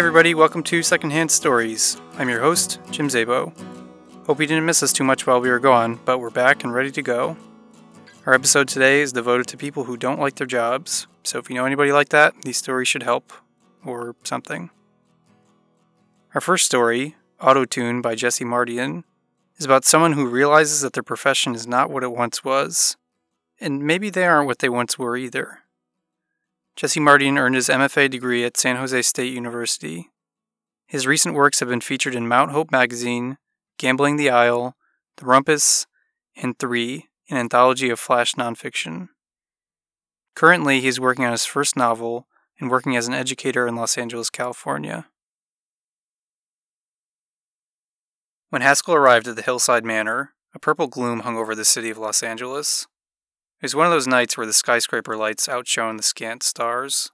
everybody, welcome to Secondhand Stories. I'm your host, Jim Zabo. Hope you didn't miss us too much while we were gone, but we're back and ready to go. Our episode today is devoted to people who don't like their jobs, so if you know anybody like that, these stories should help, or something. Our first story, Auto Tune by Jesse Mardian, is about someone who realizes that their profession is not what it once was, and maybe they aren't what they once were either. Jesse Mardian earned his MFA degree at San Jose State University. His recent works have been featured in Mount Hope magazine, Gambling the Aisle, The Rumpus, and Three, an anthology of flash nonfiction. Currently, he is working on his first novel and working as an educator in Los Angeles, California. When Haskell arrived at the Hillside Manor, a purple gloom hung over the city of Los Angeles. It was one of those nights where the skyscraper lights outshone the scant stars.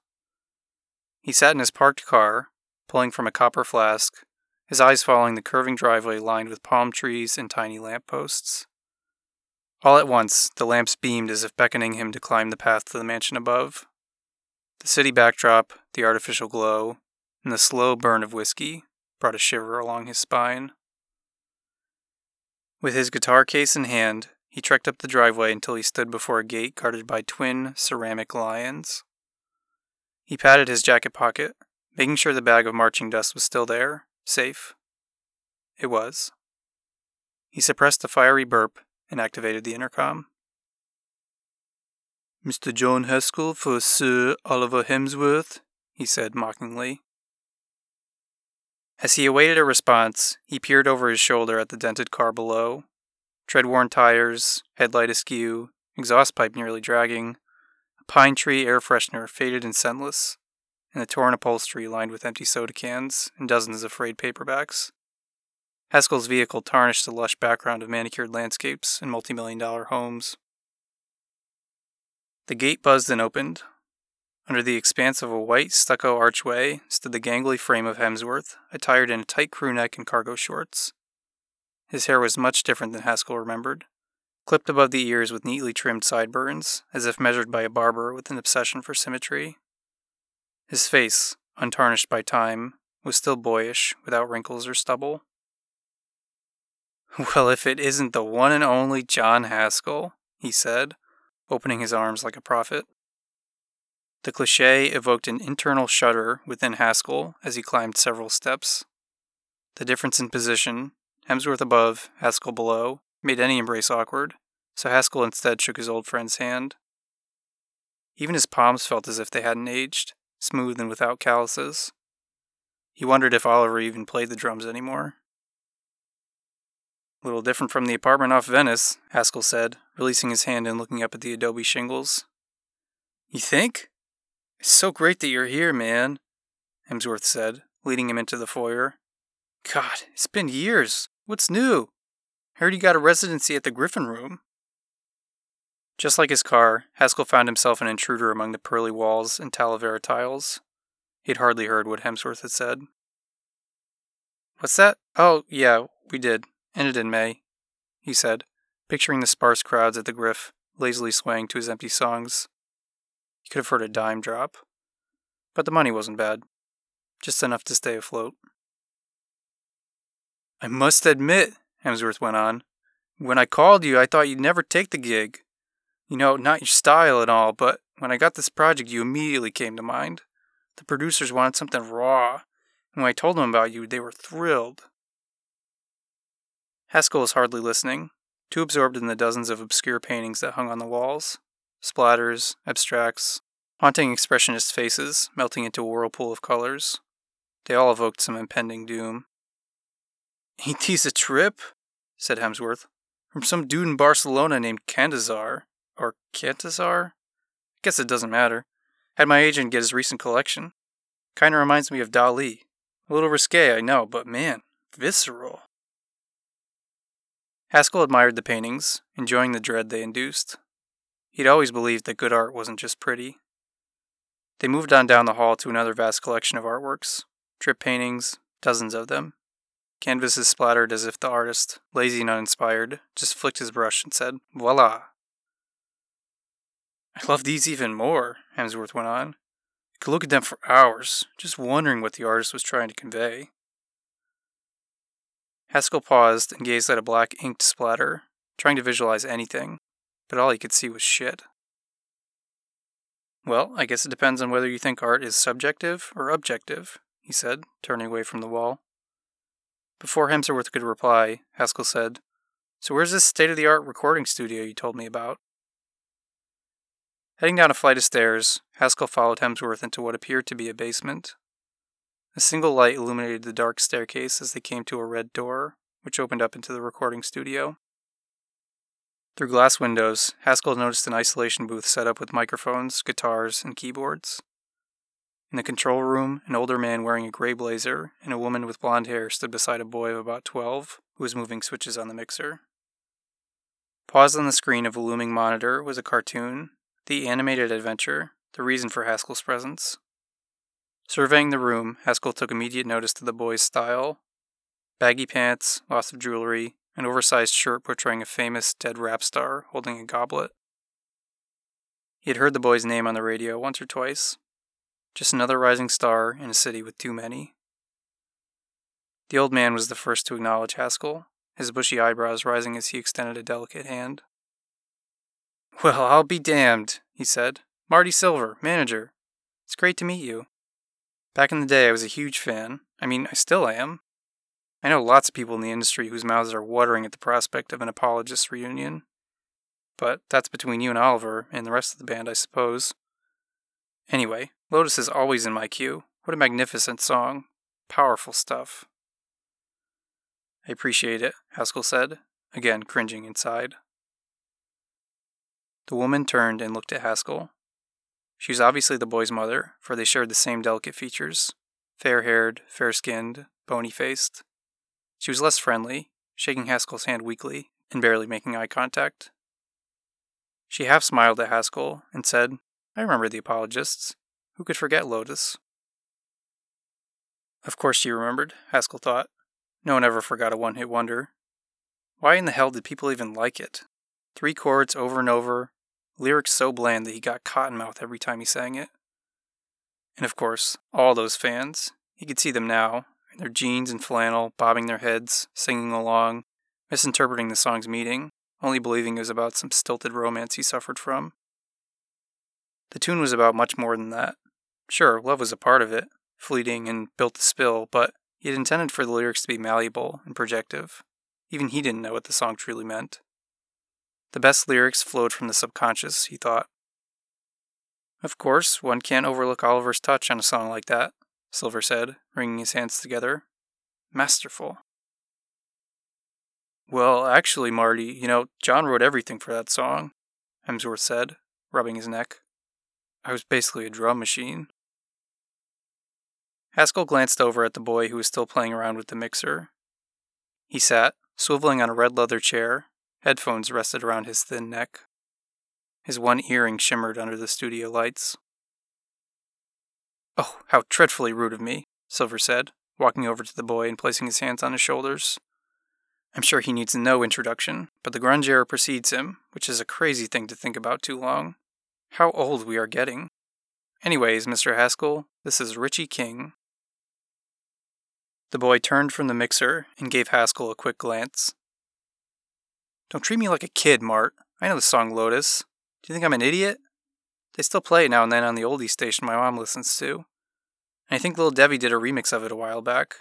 He sat in his parked car, pulling from a copper flask, his eyes following the curving driveway lined with palm trees and tiny lamp posts. All at once, the lamps beamed as if beckoning him to climb the path to the mansion above. The city backdrop, the artificial glow, and the slow burn of whiskey brought a shiver along his spine. With his guitar case in hand, he trekked up the driveway until he stood before a gate guarded by twin ceramic lions. He patted his jacket pocket, making sure the bag of marching dust was still there, safe. It was. He suppressed a fiery burp and activated the intercom. Mr. John Haskell for Sir Oliver Hemsworth, he said mockingly. As he awaited a response, he peered over his shoulder at the dented car below tread worn tires, headlight askew, exhaust pipe nearly dragging, a pine tree air freshener faded and scentless, and the torn upholstery lined with empty soda cans and dozens of frayed paperbacks. Haskell's vehicle tarnished the lush background of manicured landscapes and multi-million dollar homes. The gate buzzed and opened. Under the expanse of a white stucco archway stood the gangly frame of Hemsworth, attired in a tight crew neck and cargo shorts. His hair was much different than Haskell remembered, clipped above the ears with neatly trimmed sideburns, as if measured by a barber with an obsession for symmetry. His face, untarnished by time, was still boyish, without wrinkles or stubble. Well, if it isn't the one and only John Haskell, he said, opening his arms like a prophet. The cliche evoked an internal shudder within Haskell as he climbed several steps. The difference in position, Hemsworth above, Haskell below, made any embrace awkward, so Haskell instead shook his old friend's hand. Even his palms felt as if they hadn't aged, smooth and without calluses. He wondered if Oliver even played the drums anymore. A little different from the apartment off Venice, Haskell said, releasing his hand and looking up at the adobe shingles. You think? It's so great that you're here, man, Hemsworth said, leading him into the foyer. God, it's been years. What's new? Heard you got a residency at the Griffin Room. Just like his car, Haskell found himself an intruder among the pearly walls and Talavera tiles. He'd hardly heard what Hemsworth had said. What's that? Oh, yeah, we did. Ended in May, he said, picturing the sparse crowds at the Griff, lazily swaying to his empty songs. He could have heard a dime drop. But the money wasn't bad. Just enough to stay afloat. I must admit, Hemsworth went on, when I called you, I thought you'd never take the gig. You know, not your style and all, but when I got this project, you immediately came to mind. The producers wanted something raw, and when I told them about you, they were thrilled. Haskell was hardly listening, too absorbed in the dozens of obscure paintings that hung on the walls splatters, abstracts, haunting expressionist faces melting into a whirlpool of colors. They all evoked some impending doom. Ain't these a trip? said Hemsworth. From some dude in Barcelona named Candazar. Or Cantazar? I guess it doesn't matter. Had my agent get his recent collection. Kinda reminds me of Dali. A little risque, I know, but man, visceral. Haskell admired the paintings, enjoying the dread they induced. He'd always believed that good art wasn't just pretty. They moved on down the hall to another vast collection of artworks drip paintings, dozens of them, Canvases splattered as if the artist, lazy and uninspired, just flicked his brush and said, Voila! I love these even more, Hemsworth went on. You could look at them for hours, just wondering what the artist was trying to convey. Haskell paused and gazed at a black inked splatter, trying to visualize anything, but all he could see was shit. Well, I guess it depends on whether you think art is subjective or objective, he said, turning away from the wall. Before Hemsworth could reply, Haskell said, So where's this state of the art recording studio you told me about? Heading down a flight of stairs, Haskell followed Hemsworth into what appeared to be a basement. A single light illuminated the dark staircase as they came to a red door, which opened up into the recording studio. Through glass windows, Haskell noticed an isolation booth set up with microphones, guitars, and keyboards. In the control room, an older man wearing a gray blazer and a woman with blonde hair stood beside a boy of about 12 who was moving switches on the mixer. Paused on the screen of a looming monitor was a cartoon the animated adventure, the reason for Haskell's presence. Surveying the room, Haskell took immediate notice to the boy's style baggy pants, lots of jewelry, an oversized shirt portraying a famous dead rap star holding a goblet. He had heard the boy's name on the radio once or twice. Just another rising star in a city with too many. The old man was the first to acknowledge Haskell, his bushy eyebrows rising as he extended a delicate hand. Well, I'll be damned, he said. Marty Silver, manager. It's great to meet you. Back in the day, I was a huge fan. I mean, I still am. I know lots of people in the industry whose mouths are watering at the prospect of an apologist reunion. But that's between you and Oliver and the rest of the band, I suppose. Anyway, Lotus is always in my queue. What a magnificent song. Powerful stuff. I appreciate it, Haskell said, again cringing inside. The woman turned and looked at Haskell. She was obviously the boy's mother, for they shared the same delicate features fair haired, fair skinned, bony faced. She was less friendly, shaking Haskell's hand weakly and barely making eye contact. She half smiled at Haskell and said, I remember the apologists. Who could forget Lotus? Of course she remembered, Haskell thought. No one ever forgot a one hit wonder. Why in the hell did people even like it? Three chords over and over, lyrics so bland that he got cottonmouth every time he sang it. And of course, all those fans, he could see them now, in their jeans and flannel, bobbing their heads, singing along, misinterpreting the song's meaning, only believing it was about some stilted romance he suffered from. The tune was about much more than that. Sure, love was a part of it, fleeting and built to spill, but he had intended for the lyrics to be malleable and projective. Even he didn't know what the song truly meant. The best lyrics flowed from the subconscious, he thought. Of course, one can't overlook Oliver's touch on a song like that, Silver said, wringing his hands together. Masterful. Well, actually, Marty, you know, John wrote everything for that song, Hemsworth said, rubbing his neck. I was basically a drum machine. Haskell glanced over at the boy who was still playing around with the mixer. He sat, swiveling on a red leather chair, Headphones rested around his thin neck. His one earring shimmered under the studio lights. Oh, how dreadfully rude of me, Silver said, walking over to the boy and placing his hands on his shoulders. I'm sure he needs no introduction, but the grunge era precedes him, which is a crazy thing to think about too long. How old we are getting. Anyways, Mr. Haskell, this is Richie King. The boy turned from the mixer and gave Haskell a quick glance. Don't treat me like a kid, Mart. I know the song Lotus. Do you think I'm an idiot? They still play it now and then on the oldie station my mom listens to. And I think Little Debbie did a remix of it a while back.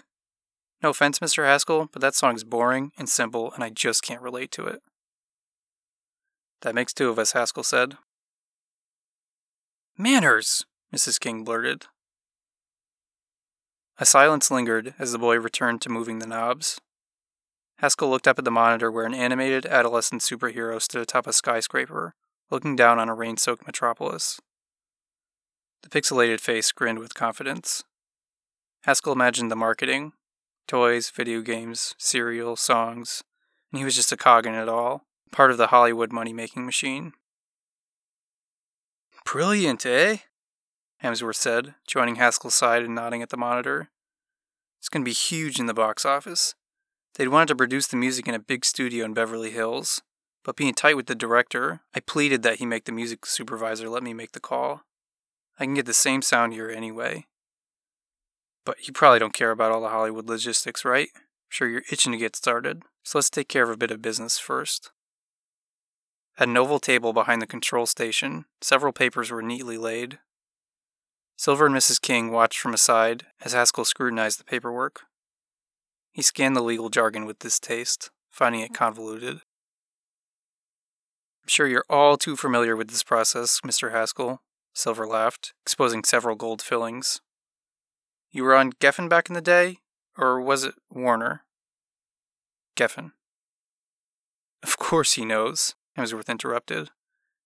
No offense, Mr. Haskell, but that song's boring and simple, and I just can't relate to it. That makes two of us, Haskell said. Manners, Mrs. King blurted. A silence lingered as the boy returned to moving the knobs. Haskell looked up at the monitor where an animated adolescent superhero stood atop a skyscraper, looking down on a rain soaked metropolis. The pixelated face grinned with confidence. Haskell imagined the marketing toys, video games, cereal, songs, and he was just a cog in it all, part of the Hollywood money making machine. Brilliant, eh? Hemsworth said, joining Haskell's side and nodding at the monitor. It's going to be huge in the box office. They'd wanted to produce the music in a big studio in Beverly Hills, but being tight with the director, I pleaded that he make the music supervisor let me make the call. I can get the same sound here anyway. But you probably don't care about all the Hollywood logistics, right? I'm sure you're itching to get started, so let's take care of a bit of business first. At an oval table behind the control station, several papers were neatly laid. Silver and Mrs. King watched from aside as Haskell scrutinized the paperwork. He scanned the legal jargon with distaste, finding it convoluted. I'm sure you're all too familiar with this process, Mr. Haskell, Silver laughed, exposing several gold fillings. You were on Geffen back in the day? Or was it Warner? Geffen. Of course he knows, Hemsworth interrupted.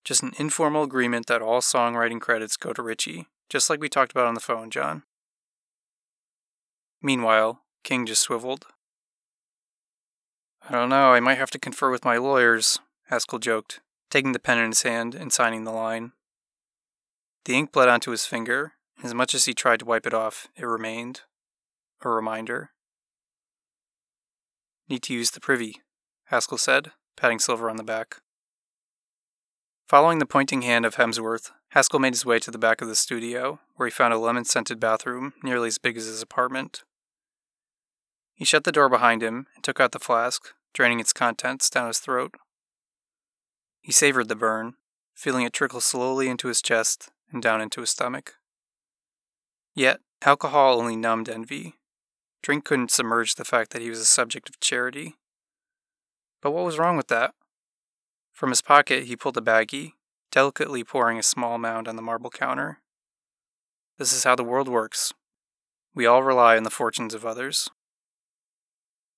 Just an informal agreement that all songwriting credits go to Richie, just like we talked about on the phone, John. Meanwhile, King just swiveled. I don't know, I might have to confer with my lawyers, Haskell joked, taking the pen in his hand and signing the line. The ink bled onto his finger, and as much as he tried to wipe it off, it remained. A reminder. Need to use the privy, Haskell said, patting Silver on the back. Following the pointing hand of Hemsworth, Haskell made his way to the back of the studio, where he found a lemon scented bathroom nearly as big as his apartment. He shut the door behind him and took out the flask, draining its contents down his throat. He savored the burn, feeling it trickle slowly into his chest and down into his stomach. Yet, alcohol only numbed envy. Drink couldn't submerge the fact that he was a subject of charity. But what was wrong with that? From his pocket, he pulled a baggie, delicately pouring a small mound on the marble counter. This is how the world works. We all rely on the fortunes of others.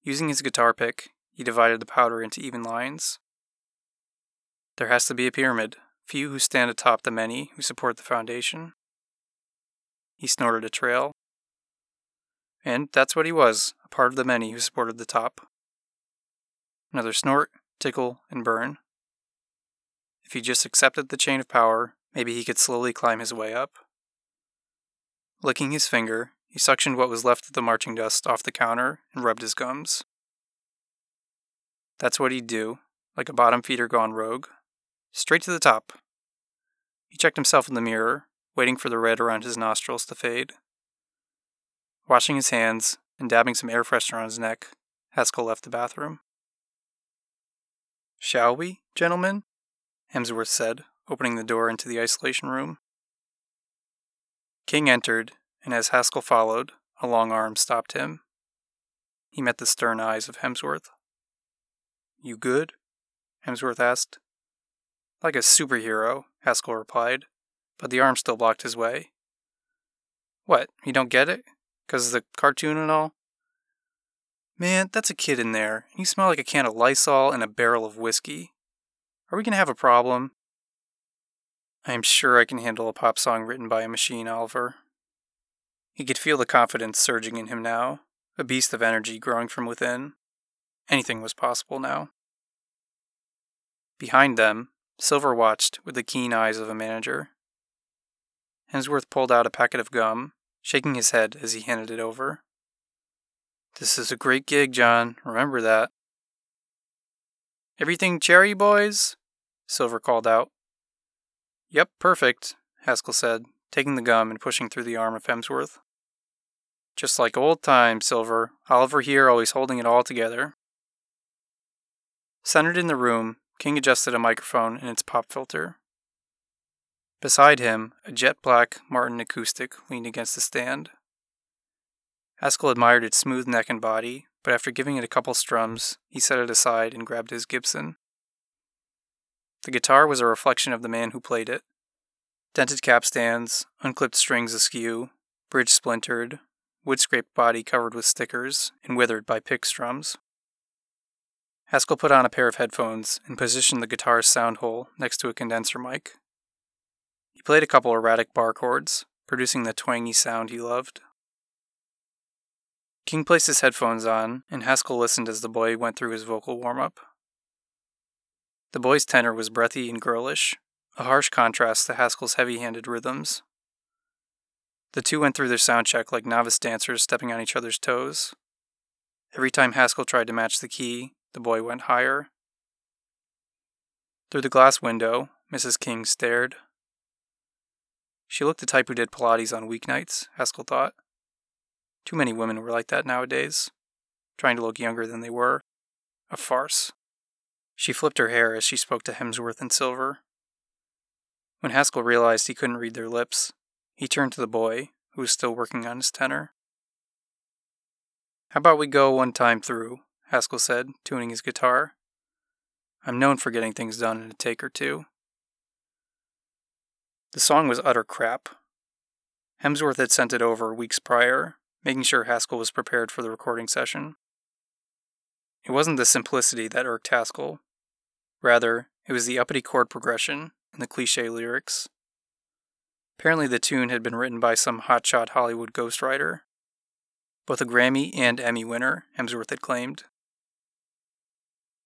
Using his guitar pick, he divided the powder into even lines. There has to be a pyramid, few who stand atop the many who support the foundation. He snorted a trail. And that's what he was, a part of the many who supported the top. Another snort, tickle, and burn. If he just accepted the chain of power, maybe he could slowly climb his way up. Licking his finger, he suctioned what was left of the marching dust off the counter and rubbed his gums. That's what he'd do, like a bottom feeder gone rogue. Straight to the top. He checked himself in the mirror, waiting for the red around his nostrils to fade. Washing his hands and dabbing some air freshener on his neck, Haskell left the bathroom. Shall we, gentlemen? Hemsworth said, opening the door into the isolation room. King entered and as Haskell followed, a long arm stopped him. He met the stern eyes of Hemsworth. You good? Hemsworth asked. Like a superhero, Haskell replied, but the arm still blocked his way. What, you don't get it? Because of the cartoon and all? Man, that's a kid in there. and You smell like a can of Lysol and a barrel of whiskey. Are we going to have a problem? I am sure I can handle a pop song written by a machine, Oliver, he could feel the confidence surging in him now, a beast of energy growing from within. Anything was possible now. Behind them, Silver watched with the keen eyes of a manager. Hemsworth pulled out a packet of gum, shaking his head as he handed it over. This is a great gig, John. Remember that. Everything cherry, boys? Silver called out. Yep, perfect, Haskell said, taking the gum and pushing through the arm of Hemsworth. Just like old times, Silver, Oliver here always holding it all together. Centered in the room, King adjusted a microphone and its pop filter. Beside him, a jet black Martin acoustic leaned against the stand. Haskell admired its smooth neck and body, but after giving it a couple strums, he set it aside and grabbed his Gibson. The guitar was a reflection of the man who played it, dented capstans, unclipped strings askew, bridge splintered, wood scraped body covered with stickers and withered by pick strums. Haskell put on a pair of headphones and positioned the guitar's sound hole next to a condenser mic. He played a couple erratic bar chords, producing the twangy sound he loved. King placed his headphones on, and Haskell listened as the boy went through his vocal warm up. The boy's tenor was breathy and girlish, a harsh contrast to Haskell's heavy handed rhythms. The two went through their sound check like novice dancers stepping on each other's toes. Every time Haskell tried to match the key, the boy went higher. Through the glass window, Mrs. King stared. She looked the type who did Pilates on weeknights, Haskell thought. Too many women were like that nowadays, trying to look younger than they were. A farce. She flipped her hair as she spoke to Hemsworth and Silver. When Haskell realized he couldn't read their lips, he turned to the boy, who was still working on his tenor. How about we go one time through? Haskell said, tuning his guitar. I'm known for getting things done in a take or two. The song was utter crap. Hemsworth had sent it over weeks prior, making sure Haskell was prepared for the recording session. It wasn't the simplicity that irked Haskell. Rather, it was the uppity chord progression and the cliche lyrics. Apparently, the tune had been written by some hotshot Hollywood ghostwriter. Both a Grammy and Emmy winner, Hemsworth had claimed.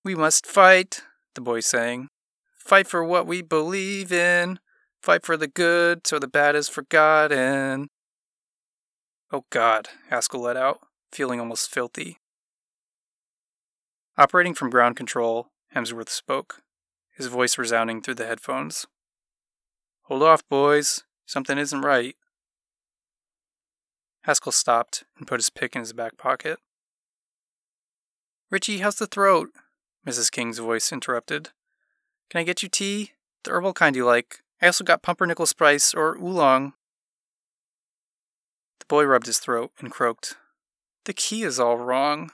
We must fight, the boy sang. Fight for what we believe in. Fight for the good so the bad is forgotten. Oh God, Haskell let out, feeling almost filthy. Operating from ground control, Hemsworth spoke, his voice resounding through the headphones. Hold off, boys. Something isn't right. Haskell stopped and put his pick in his back pocket. Richie, how's the throat? Mrs. King's voice interrupted. Can I get you tea? The herbal kind you like. I also got pumpernickel spice or oolong. The boy rubbed his throat and croaked. The key is all wrong.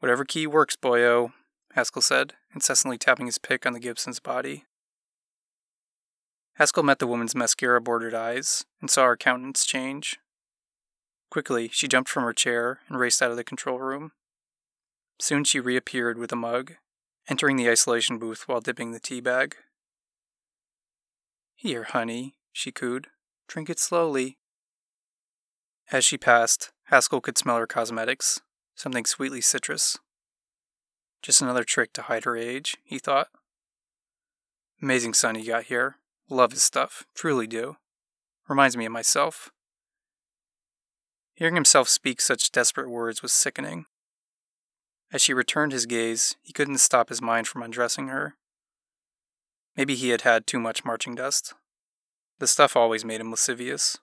Whatever key works, boyo, Haskell said, incessantly tapping his pick on the Gibson's body. Haskell met the woman's mascara bordered eyes and saw her countenance change. Quickly, she jumped from her chair and raced out of the control room. Soon she reappeared with a mug, entering the isolation booth while dipping the tea bag. Here, honey, she cooed. Drink it slowly. As she passed, Haskell could smell her cosmetics, something sweetly citrus. Just another trick to hide her age, he thought. Amazing son you got here. Love his stuff, truly do. Reminds me of myself. Hearing himself speak such desperate words was sickening. As she returned his gaze, he couldn't stop his mind from undressing her. Maybe he had had too much marching dust. The stuff always made him lascivious.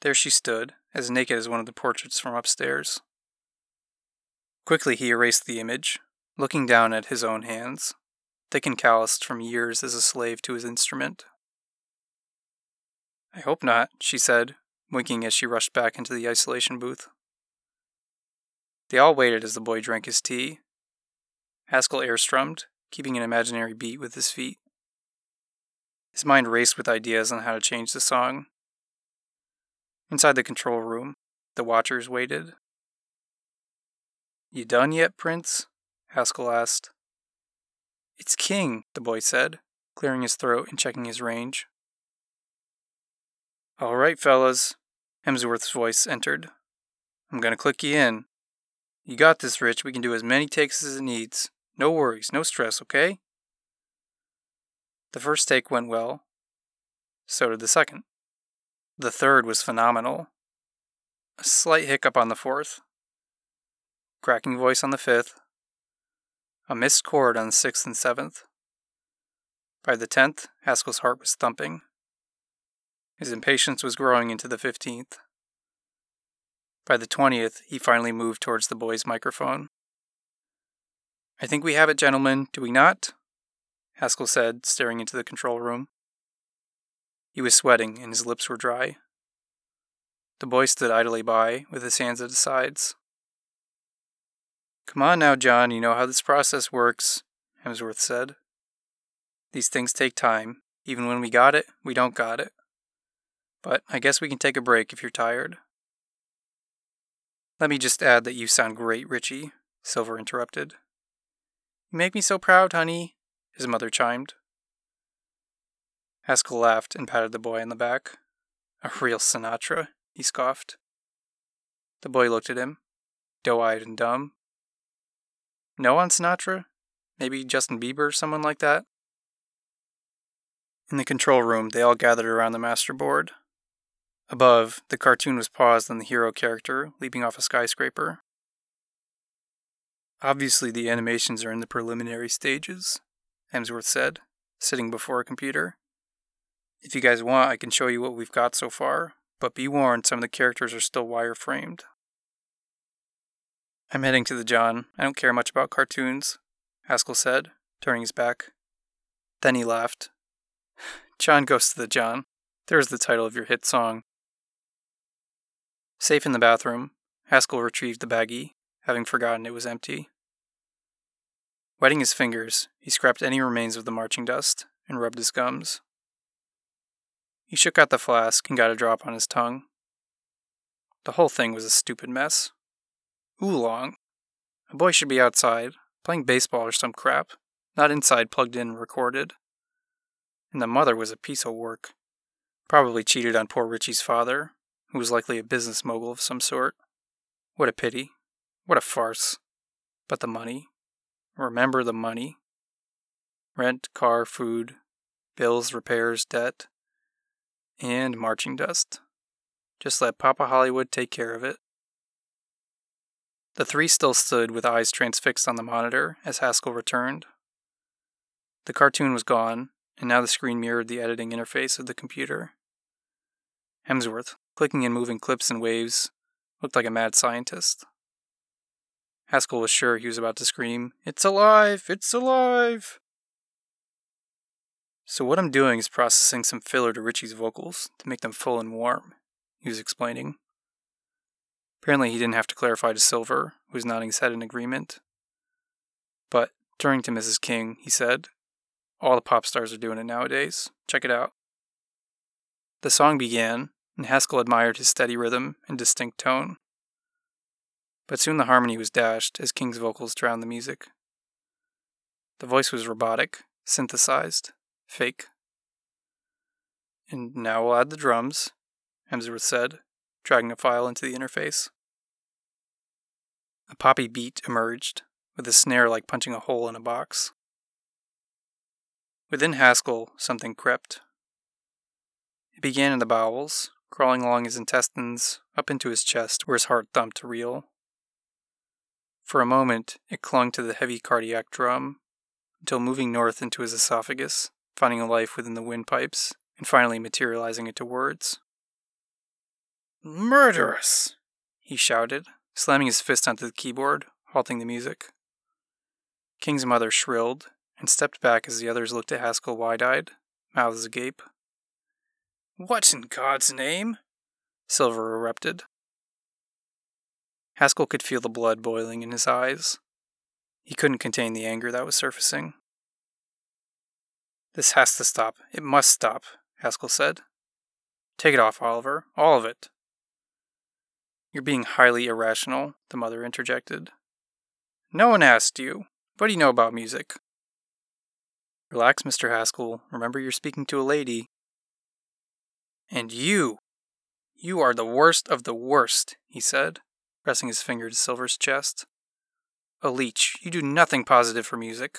There she stood, as naked as one of the portraits from upstairs. Quickly he erased the image, looking down at his own hands, thick and calloused from years as a slave to his instrument. I hope not, she said, winking as she rushed back into the isolation booth. They all waited as the boy drank his tea. Haskell air strummed, keeping an imaginary beat with his feet. His mind raced with ideas on how to change the song. Inside the control room, the watchers waited. You done yet, Prince? Haskell asked. It's King, the boy said, clearing his throat and checking his range. All right, fellas, Hemsworth's voice entered. I'm gonna click you in. You got this, Rich. We can do as many takes as it needs. No worries, no stress, okay? The first take went well. So did the second. The third was phenomenal. A slight hiccup on the fourth. Cracking voice on the fifth. A missed chord on the sixth and seventh. By the tenth, Haskell's heart was thumping. His impatience was growing into the fifteenth. By the twentieth, he finally moved towards the boy's microphone. I think we have it, gentlemen, do we not? Haskell said, staring into the control room. He was sweating and his lips were dry. The boy stood idly by, with his hands at his sides. Come on now, John, you know how this process works, Hemsworth said. These things take time. Even when we got it, we don't got it. But I guess we can take a break if you're tired. Let me just add that you sound great, Richie, Silver interrupted. You make me so proud, honey, his mother chimed. Haskell laughed and patted the boy on the back. A real Sinatra, he scoffed. The boy looked at him, doe eyed and dumb. No on Sinatra? Maybe Justin Bieber or someone like that? In the control room, they all gathered around the master board. Above, the cartoon was paused on the hero character leaping off a skyscraper. Obviously, the animations are in the preliminary stages, Hemsworth said, sitting before a computer. If you guys want, I can show you what we've got so far, but be warned, some of the characters are still wireframed. I'm heading to the John. I don't care much about cartoons, Haskell said, turning his back. Then he laughed. John goes to the John. There's the title of your hit song. Safe in the bathroom, Haskell retrieved the baggie, having forgotten it was empty. Wetting his fingers, he scraped any remains of the marching dust and rubbed his gums. He shook out the flask and got a drop on his tongue. The whole thing was a stupid mess. Oolong. A boy should be outside, playing baseball or some crap, not inside plugged in and recorded. And the mother was a piece of work. Probably cheated on poor Richie's father, who was likely a business mogul of some sort. What a pity. What a farce. But the money. Remember the money. Rent, car, food, bills, repairs, debt, and marching dust. Just let Papa Hollywood take care of it. The three still stood with eyes transfixed on the monitor as Haskell returned. The cartoon was gone, and now the screen mirrored the editing interface of the computer. Hemsworth, clicking and moving clips and waves, looked like a mad scientist. Haskell was sure he was about to scream, It's alive! It's alive! So, what I'm doing is processing some filler to Richie's vocals to make them full and warm, he was explaining. Apparently, he didn't have to clarify to Silver, who was nodding his head in agreement. But, turning to Mrs. King, he said, All the pop stars are doing it nowadays. Check it out. The song began, and Haskell admired his steady rhythm and distinct tone. But soon the harmony was dashed as King's vocals drowned the music. The voice was robotic, synthesized, fake. And now we'll add the drums, Hemsworth said, dragging a file into the interface. A poppy beat emerged, with a snare like punching a hole in a box. Within Haskell, something crept. It began in the bowels, crawling along his intestines, up into his chest where his heart thumped real. For a moment, it clung to the heavy cardiac drum, until moving north into his esophagus, finding a life within the windpipes, and finally materializing into words. Murderous! he shouted, slamming his fist onto the keyboard, halting the music. King's mother shrilled and stepped back as the others looked at Haskell wide eyed, mouths agape. What in God's name? Silver erupted. Haskell could feel the blood boiling in his eyes. He couldn't contain the anger that was surfacing. This has to stop. It must stop, Haskell said. Take it off, Oliver. All of it. You're being highly irrational, the mother interjected. No one asked you. What do you know about music? Relax, Mr. Haskell. Remember you're speaking to a lady. And you! You are the worst of the worst, he said, pressing his finger to Silver's chest. A leech. You do nothing positive for music.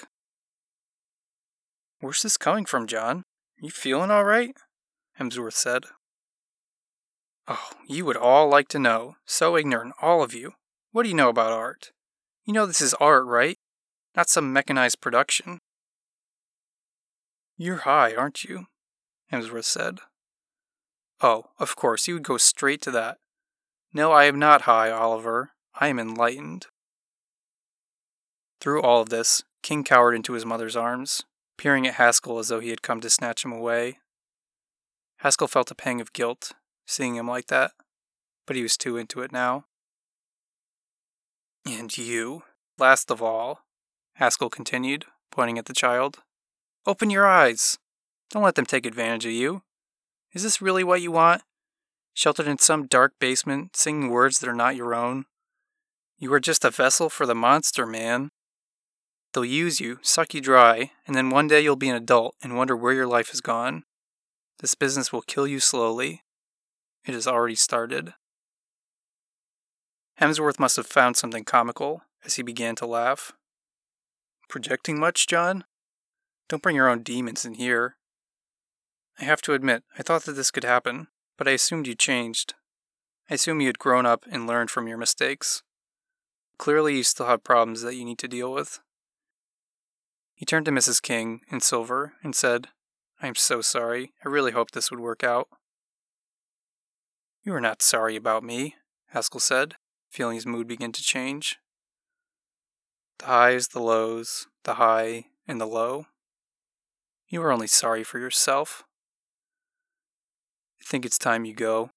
Where's this coming from, John? You feeling all right? Hemsworth said. Oh, you would all like to know. So ignorant, all of you. What do you know about art? You know this is art, right? Not some mechanized production. You're high, aren't you? Hemsworth said. Oh, of course, you would go straight to that. No, I am not high, Oliver. I am enlightened. Through all of this, King cowered into his mother's arms, peering at Haskell as though he had come to snatch him away. Haskell felt a pang of guilt seeing him like that, but he was too into it now. And you, last of all, Haskell continued, pointing at the child. Open your eyes. Don't let them take advantage of you. Is this really what you want? Sheltered in some dark basement, singing words that are not your own? You are just a vessel for the monster, man. They'll use you, suck you dry, and then one day you'll be an adult and wonder where your life has gone. This business will kill you slowly, it has already started. Hemsworth must have found something comical as he began to laugh. Projecting much, John? Don't bring your own demons in here. I have to admit, I thought that this could happen, but I assumed you changed. I assume you had grown up and learned from your mistakes. Clearly, you still have problems that you need to deal with. He turned to Mrs. King and Silver and said, I am so sorry. I really hoped this would work out. You are not sorry about me, Haskell said, feeling his mood begin to change. The highs, the lows, the high, and the low. You are only sorry for yourself. I think it's time you go,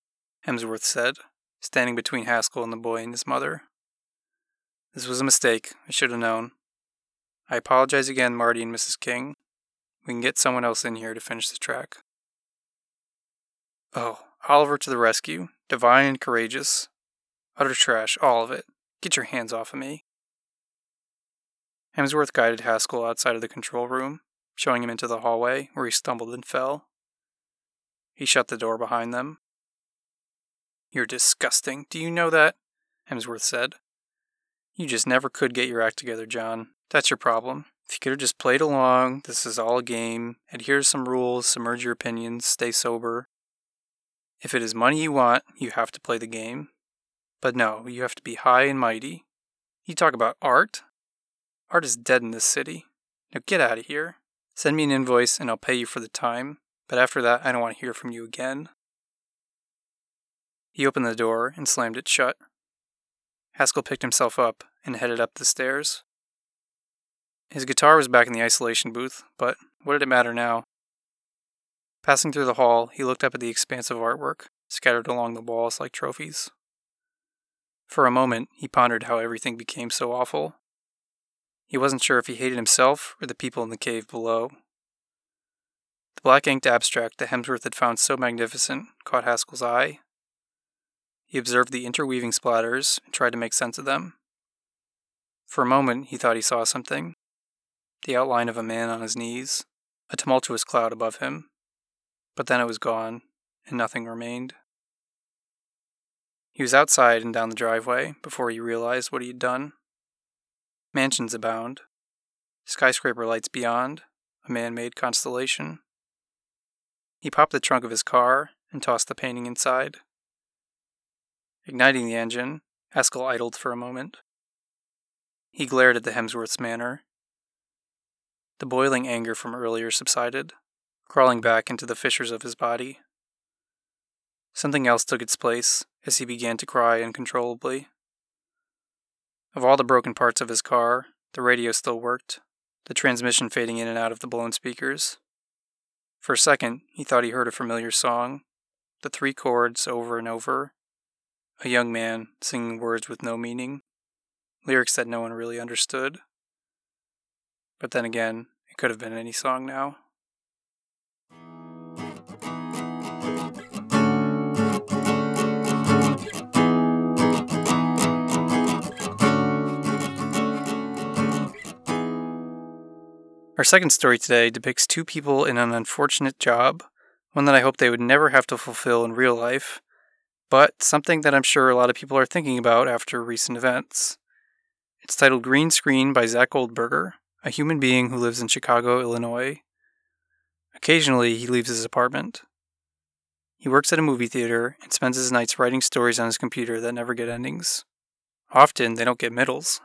Hemsworth said, standing between Haskell and the boy and his mother. This was a mistake. I should have known. I apologize again, Marty and Mrs. King. We can get someone else in here to finish the track. Oh, Oliver to the rescue. Divine and courageous. Utter trash, all of it. Get your hands off of me. Hemsworth guided Haskell outside of the control room, showing him into the hallway, where he stumbled and fell. He shut the door behind them. You're disgusting. Do you know that? Hemsworth said. You just never could get your act together, John. That's your problem. If you could have just played along, this is all a game, adhere to some rules, submerge your opinions, stay sober. If it is money you want, you have to play the game. But no, you have to be high and mighty. You talk about art? Art is dead in this city. Now get out of here. Send me an invoice and I'll pay you for the time, but after that, I don't want to hear from you again. He opened the door and slammed it shut. Haskell picked himself up and headed up the stairs. His guitar was back in the isolation booth, but what did it matter now? Passing through the hall, he looked up at the expanse of artwork, scattered along the walls like trophies. For a moment, he pondered how everything became so awful. He wasn't sure if he hated himself or the people in the cave below. The black inked abstract that Hemsworth had found so magnificent caught Haskell's eye. He observed the interweaving splatters and tried to make sense of them. For a moment, he thought he saw something the outline of a man on his knees, a tumultuous cloud above him. But then it was gone, and nothing remained. He was outside and down the driveway before he realized what he had done. Mansions abound, skyscraper lights beyond, a man made constellation. He popped the trunk of his car and tossed the painting inside. Igniting the engine, Haskell idled for a moment. He glared at the Hemsworth's manor. The boiling anger from earlier subsided, crawling back into the fissures of his body. Something else took its place as he began to cry uncontrollably. Of all the broken parts of his car, the radio still worked, the transmission fading in and out of the blown speakers. For a second, he thought he heard a familiar song, the three chords over and over, a young man singing words with no meaning, lyrics that no one really understood. But then again, it could have been any song now. Our second story today depicts two people in an unfortunate job, one that I hope they would never have to fulfill in real life, but something that I'm sure a lot of people are thinking about after recent events. It's titled Green Screen by Zach Goldberger, a human being who lives in Chicago, Illinois. Occasionally, he leaves his apartment. He works at a movie theater and spends his nights writing stories on his computer that never get endings. Often, they don't get middles.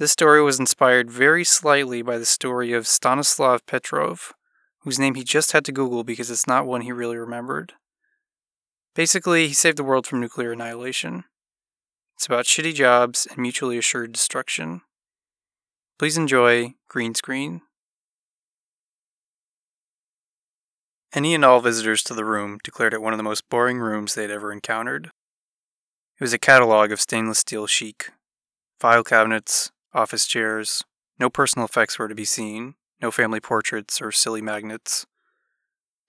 This story was inspired very slightly by the story of Stanislav Petrov, whose name he just had to Google because it's not one he really remembered. Basically, he saved the world from nuclear annihilation. It's about shitty jobs and mutually assured destruction. Please enjoy Green Screen. Any and all visitors to the room declared it one of the most boring rooms they had ever encountered. It was a catalog of stainless steel chic file cabinets, office chairs, no personal effects were to be seen, no family portraits or silly magnets.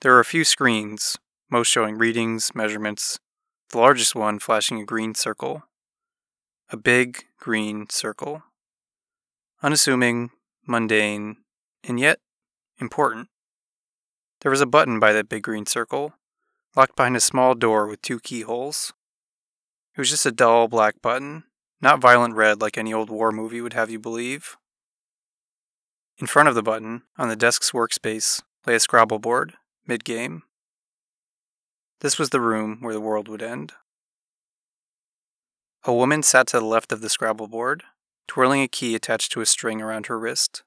There were a few screens, most showing readings, measurements, the largest one flashing a green circle. A big green circle. Unassuming, mundane, and yet important. There was a button by that big green circle, locked behind a small door with two keyholes. It was just a dull black button, not violent red like any old war movie would have you believe. In front of the button, on the desk's workspace, lay a Scrabble board, mid game. This was the room where the world would end. A woman sat to the left of the Scrabble board, twirling a key attached to a string around her wrist.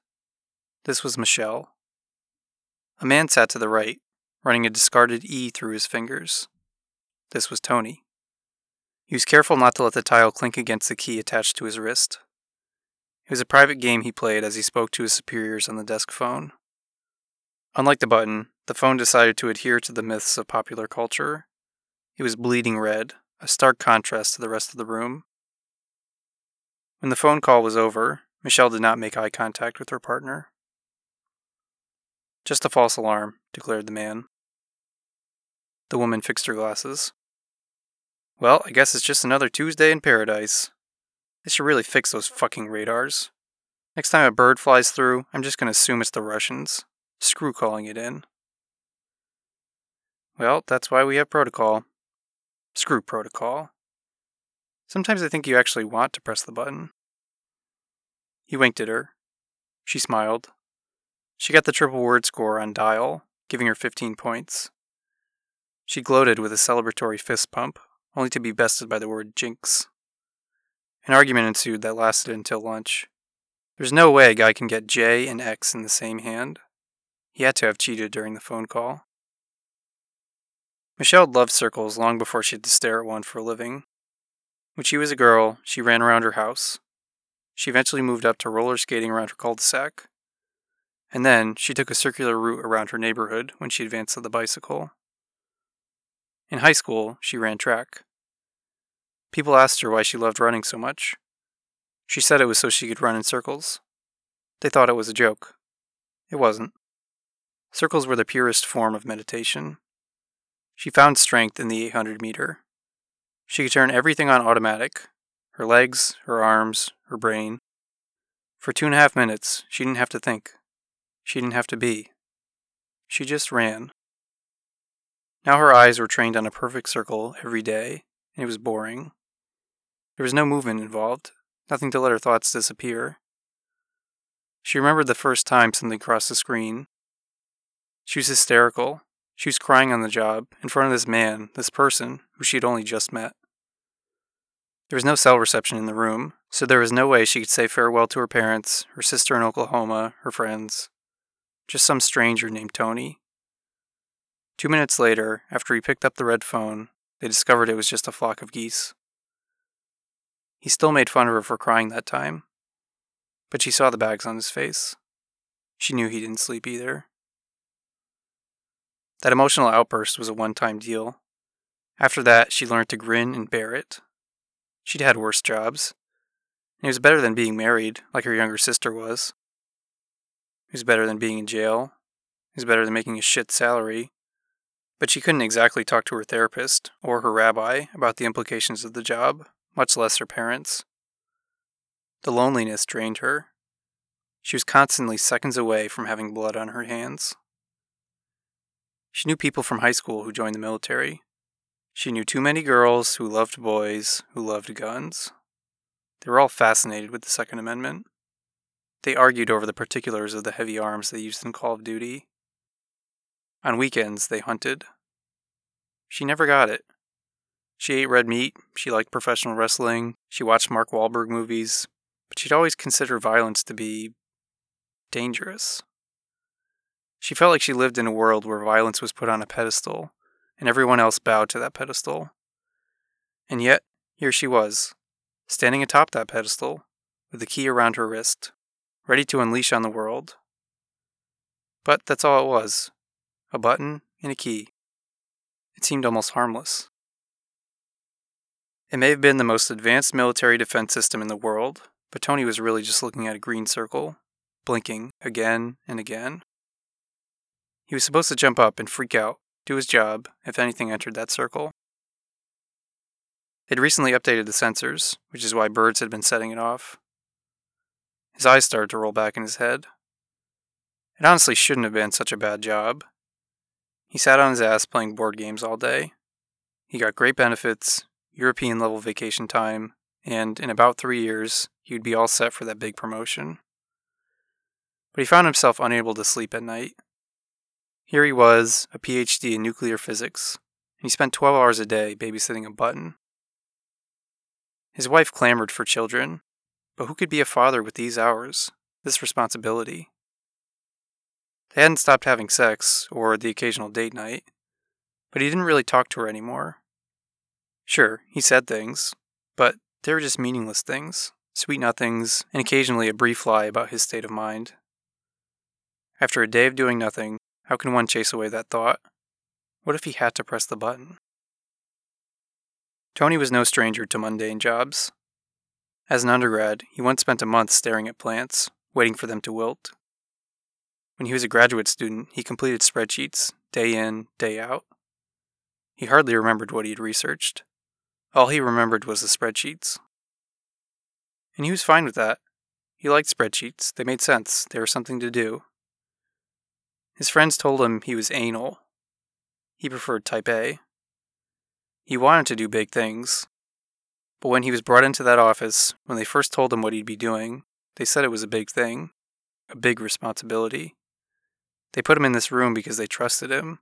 This was Michelle. A man sat to the right, running a discarded E through his fingers. This was Tony. He was careful not to let the tile clink against the key attached to his wrist. It was a private game he played as he spoke to his superiors on the desk phone. Unlike the button, the phone decided to adhere to the myths of popular culture. It was bleeding red, a stark contrast to the rest of the room. When the phone call was over, Michelle did not make eye contact with her partner. Just a false alarm, declared the man. The woman fixed her glasses. Well, I guess it's just another Tuesday in paradise. They should really fix those fucking radars. Next time a bird flies through, I'm just gonna assume it's the Russians. Screw calling it in. Well, that's why we have protocol. Screw protocol. Sometimes I think you actually want to press the button. He winked at her. She smiled. She got the triple word score on dial, giving her 15 points. She gloated with a celebratory fist pump, only to be bested by the word jinx. An argument ensued that lasted until lunch. There's no way a guy can get J and X in the same hand. He had to have cheated during the phone call. Michelle loved circles long before she had to stare at one for a living. When she was a girl, she ran around her house. She eventually moved up to roller skating around her cul de sac. And then she took a circular route around her neighborhood when she advanced to the bicycle. In high school, she ran track. People asked her why she loved running so much. She said it was so she could run in circles. They thought it was a joke. It wasn't. Circles were the purest form of meditation. She found strength in the 800 meter. She could turn everything on automatic her legs, her arms, her brain. For two and a half minutes, she didn't have to think. She didn't have to be. She just ran. Now her eyes were trained on a perfect circle every day, and it was boring. There was no movement involved, nothing to let her thoughts disappear. She remembered the first time something crossed the screen. She was hysterical, she was crying on the job, in front of this man, this person, who she had only just met. There was no cell reception in the room, so there was no way she could say farewell to her parents, her sister in Oklahoma, her friends. Just some stranger named Tony. Two minutes later, after he picked up the red phone, they discovered it was just a flock of geese. He still made fun of her for crying that time, but she saw the bags on his face. She knew he didn't sleep either. That emotional outburst was a one time deal. After that, she learned to grin and bear it. She'd had worse jobs. It was better than being married, like her younger sister was. It was better than being in jail. It was better than making a shit salary. But she couldn't exactly talk to her therapist or her rabbi about the implications of the job, much less her parents. The loneliness drained her. She was constantly seconds away from having blood on her hands. She knew people from high school who joined the military. She knew too many girls who loved boys who loved guns. They were all fascinated with the Second Amendment. They argued over the particulars of the heavy arms they used in Call of Duty. On weekends, they hunted. She never got it. She ate red meat, she liked professional wrestling, she watched Mark Wahlberg movies, but she'd always considered violence to be dangerous. She felt like she lived in a world where violence was put on a pedestal, and everyone else bowed to that pedestal. And yet, here she was, standing atop that pedestal, with the key around her wrist, ready to unleash on the world. But that's all it was a button and a key. It seemed almost harmless. It may have been the most advanced military defense system in the world, but Tony was really just looking at a green circle, blinking again and again. He was supposed to jump up and freak out, do his job, if anything entered that circle. They'd recently updated the sensors, which is why birds had been setting it off. His eyes started to roll back in his head. It honestly shouldn't have been such a bad job. He sat on his ass playing board games all day. He got great benefits, European level vacation time, and in about three years, he would be all set for that big promotion. But he found himself unable to sleep at night. Here he was, a PhD in nuclear physics, and he spent 12 hours a day babysitting a button. His wife clamored for children, but who could be a father with these hours, this responsibility? They hadn't stopped having sex, or the occasional date night, but he didn't really talk to her anymore. Sure, he said things, but they were just meaningless things, sweet nothings, and occasionally a brief lie about his state of mind. After a day of doing nothing, how can one chase away that thought? What if he had to press the button? Tony was no stranger to mundane jobs. As an undergrad, he once spent a month staring at plants, waiting for them to wilt. When he was a graduate student, he completed spreadsheets, day in, day out. He hardly remembered what he had researched. All he remembered was the spreadsheets. And he was fine with that. He liked spreadsheets, they made sense, they were something to do. His friends told him he was anal. He preferred type A. He wanted to do big things. But when he was brought into that office, when they first told him what he'd be doing, they said it was a big thing, a big responsibility. They put him in this room because they trusted him.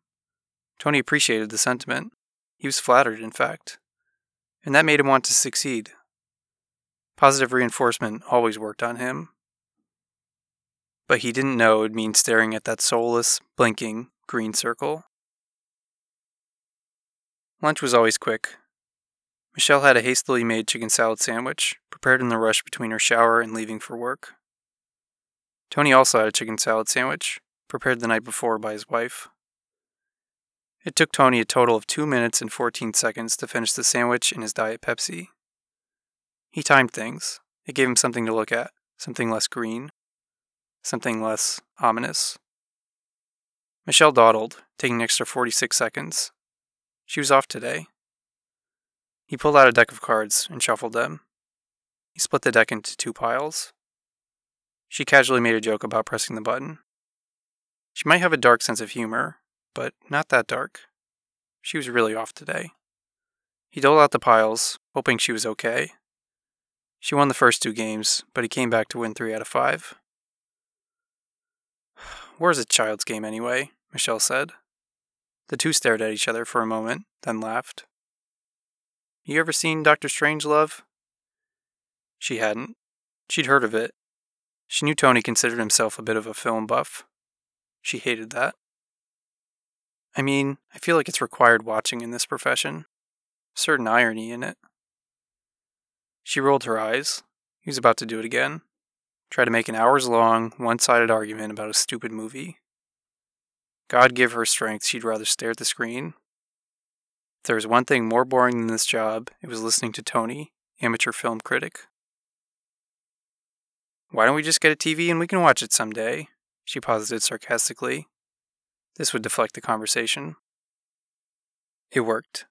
Tony appreciated the sentiment. He was flattered, in fact. And that made him want to succeed. Positive reinforcement always worked on him but he didn't know it would mean staring at that soulless, blinking, green circle. Lunch was always quick. Michelle had a hastily made chicken salad sandwich, prepared in the rush between her shower and leaving for work. Tony also had a chicken salad sandwich, prepared the night before by his wife. It took Tony a total of 2 minutes and 14 seconds to finish the sandwich and his Diet Pepsi. He timed things. It gave him something to look at, something less green something less ominous. Michelle dawdled, taking an extra 46 seconds. She was off today. He pulled out a deck of cards and shuffled them. He split the deck into two piles. She casually made a joke about pressing the button. She might have a dark sense of humor, but not that dark. She was really off today. He doled out the piles, hoping she was okay. She won the first two games, but he came back to win three out of five. Where's a child's game anyway? Michelle said. The two stared at each other for a moment, then laughed. You ever seen Doctor Strangelove? She hadn't. She'd heard of it. She knew Tony considered himself a bit of a film buff. She hated that. I mean, I feel like it's required watching in this profession. certain irony in it. She rolled her eyes. He was about to do it again try to make an hours long, one sided argument about a stupid movie. God give her strength, she'd rather stare at the screen. If there was one thing more boring than this job, it was listening to Tony, amateur film critic. Why don't we just get a TV and we can watch it someday? She posited sarcastically. This would deflect the conversation. It worked.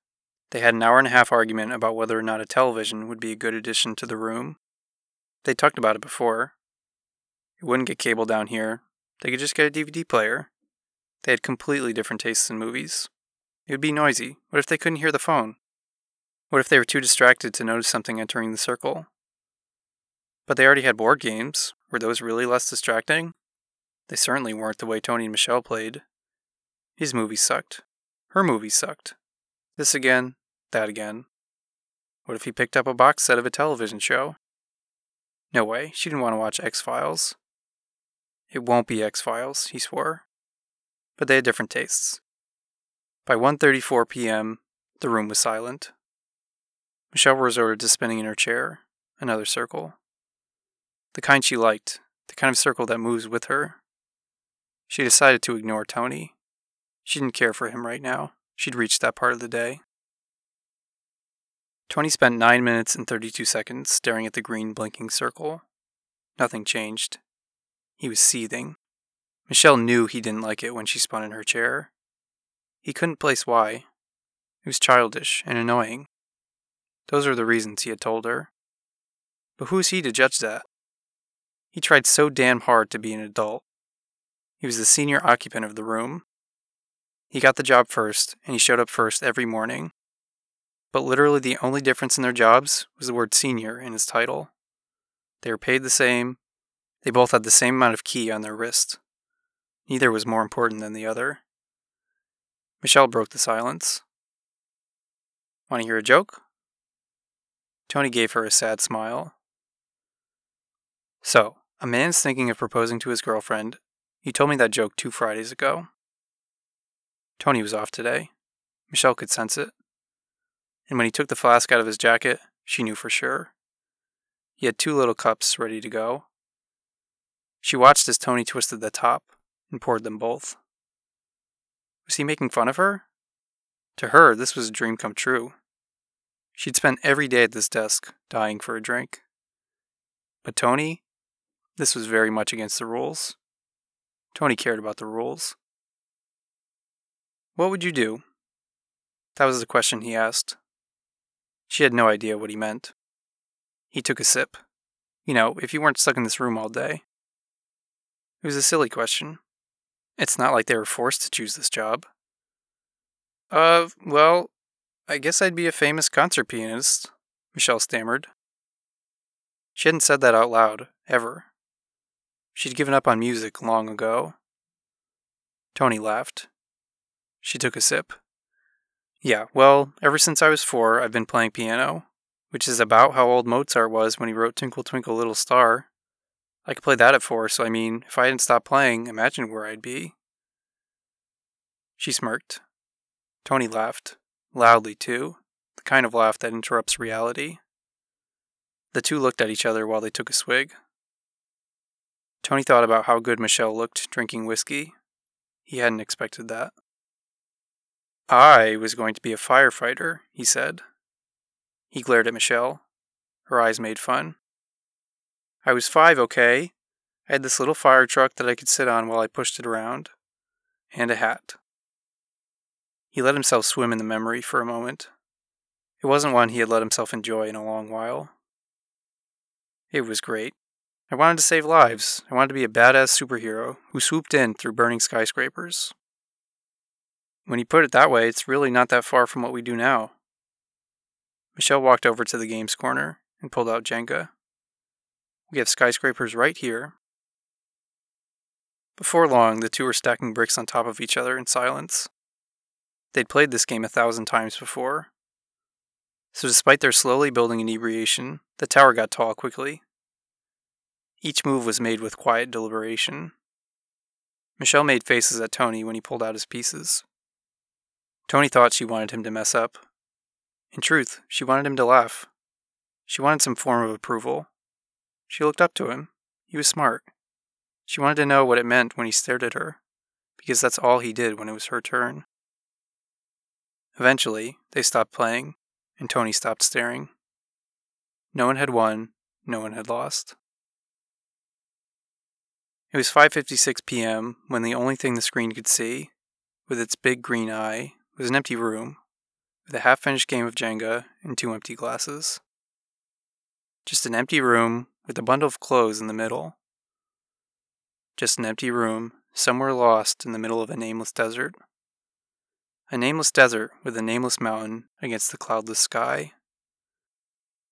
They had an hour and a half argument about whether or not a television would be a good addition to the room. They talked about it before, it wouldn't get cable down here. They could just get a DVD player. They had completely different tastes in movies. It would be noisy. What if they couldn't hear the phone? What if they were too distracted to notice something entering the circle? But they already had board games. Were those really less distracting? They certainly weren't the way Tony and Michelle played. His movie sucked. Her movie sucked. This again, that again. What if he picked up a box set of a television show? No way, she didn't want to watch X Files. It won't be X Files, he swore. But they had different tastes. By 1:34 p.m., the room was silent. Michelle resorted to spinning in her chair, another circle. The kind she liked, the kind of circle that moves with her. She decided to ignore Tony. She didn't care for him right now. She'd reached that part of the day. Tony spent 9 minutes and 32 seconds staring at the green blinking circle. Nothing changed. He was seething. Michelle knew he didn't like it when she spun in her chair. He couldn't place why. It was childish and annoying. Those were the reasons he had told her. But who was he to judge that? He tried so damn hard to be an adult. He was the senior occupant of the room. He got the job first, and he showed up first every morning. But literally the only difference in their jobs was the word senior in his title. They were paid the same, they both had the same amount of key on their wrist. Neither was more important than the other. Michelle broke the silence. Want to hear a joke? Tony gave her a sad smile. So, a man's thinking of proposing to his girlfriend, You told me that joke two Fridays ago. Tony was off today. Michelle could sense it. And when he took the flask out of his jacket, she knew for sure. He had two little cups ready to go. She watched as Tony twisted the top and poured them both. Was he making fun of her? To her, this was a dream come true. She'd spent every day at this desk, dying for a drink. But Tony, this was very much against the rules. Tony cared about the rules. What would you do? That was the question he asked. She had no idea what he meant. He took a sip. You know, if you weren't stuck in this room all day. It was a silly question. It's not like they were forced to choose this job. Uh, well, I guess I'd be a famous concert pianist, Michelle stammered. She hadn't said that out loud, ever. She'd given up on music long ago. Tony laughed. She took a sip. Yeah, well, ever since I was four, I've been playing piano, which is about how old Mozart was when he wrote Twinkle Twinkle Little Star. I could play that at four, so I mean, if I hadn't stopped playing, imagine where I'd be. She smirked. Tony laughed, loudly too, the kind of laugh that interrupts reality. The two looked at each other while they took a swig. Tony thought about how good Michelle looked drinking whiskey. He hadn't expected that. I was going to be a firefighter, he said. He glared at Michelle. Her eyes made fun. I was five, okay? I had this little fire truck that I could sit on while I pushed it around. And a hat. He let himself swim in the memory for a moment. It wasn't one he had let himself enjoy in a long while. It was great. I wanted to save lives. I wanted to be a badass superhero who swooped in through burning skyscrapers. When you put it that way, it's really not that far from what we do now. Michelle walked over to the games corner and pulled out Jenga. We have skyscrapers right here. Before long, the two were stacking bricks on top of each other in silence. They'd played this game a thousand times before. So, despite their slowly building inebriation, the tower got tall quickly. Each move was made with quiet deliberation. Michelle made faces at Tony when he pulled out his pieces. Tony thought she wanted him to mess up. In truth, she wanted him to laugh. She wanted some form of approval. She looked up to him. He was smart. She wanted to know what it meant when he stared at her, because that's all he did when it was her turn. Eventually, they stopped playing, and Tony stopped staring. No one had won, no one had lost. It was 5:56 p.m. when the only thing the screen could see, with its big green eye, was an empty room with a half-finished game of Jenga and two empty glasses. Just an empty room with a bundle of clothes in the middle. Just an empty room, somewhere lost in the middle of a nameless desert. A nameless desert with a nameless mountain against the cloudless sky.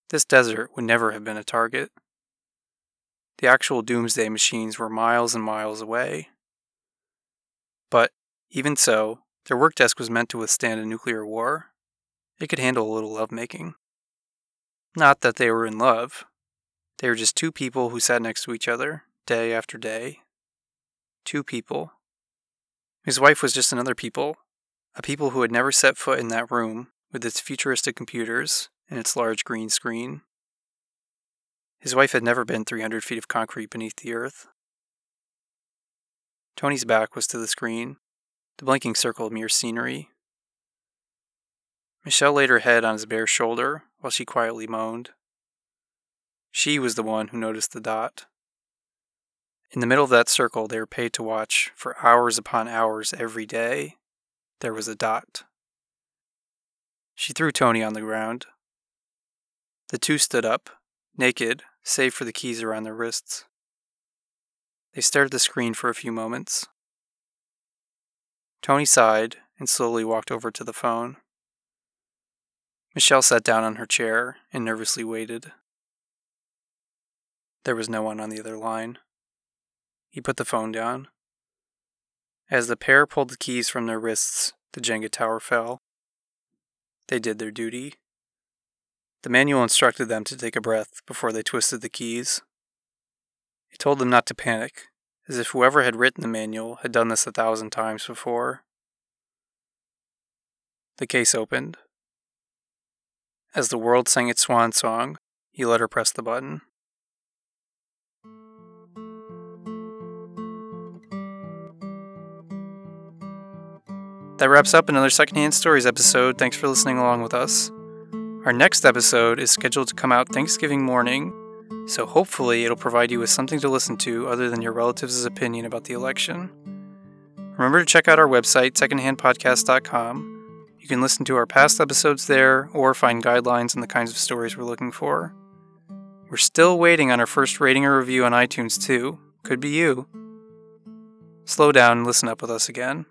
This desert would never have been a target. The actual doomsday machines were miles and miles away. But, even so, their work desk was meant to withstand a nuclear war. It could handle a little lovemaking. Not that they were in love, they were just two people who sat next to each other, day after day. Two people. His wife was just another people, a people who had never set foot in that room with its futuristic computers and its large green screen. His wife had never been 300 feet of concrete beneath the earth. Tony's back was to the screen, the blinking circle of mere scenery. Michelle laid her head on his bare shoulder while she quietly moaned. She was the one who noticed the dot. In the middle of that circle they were paid to watch for hours upon hours every day, there was a dot. She threw Tony on the ground. The two stood up, naked, save for the keys around their wrists. They stared at the screen for a few moments. Tony sighed and slowly walked over to the phone. Michelle sat down on her chair and nervously waited. There was no one on the other line. He put the phone down. As the pair pulled the keys from their wrists, the Jenga tower fell. They did their duty. The manual instructed them to take a breath before they twisted the keys. It told them not to panic, as if whoever had written the manual had done this a thousand times before. The case opened. As the world sang its swan song, he let her press the button. That wraps up another Secondhand Stories episode. Thanks for listening along with us. Our next episode is scheduled to come out Thanksgiving morning, so hopefully it'll provide you with something to listen to other than your relatives' opinion about the election. Remember to check out our website, secondhandpodcast.com. You can listen to our past episodes there or find guidelines on the kinds of stories we're looking for. We're still waiting on our first rating or review on iTunes, too. Could be you. Slow down and listen up with us again.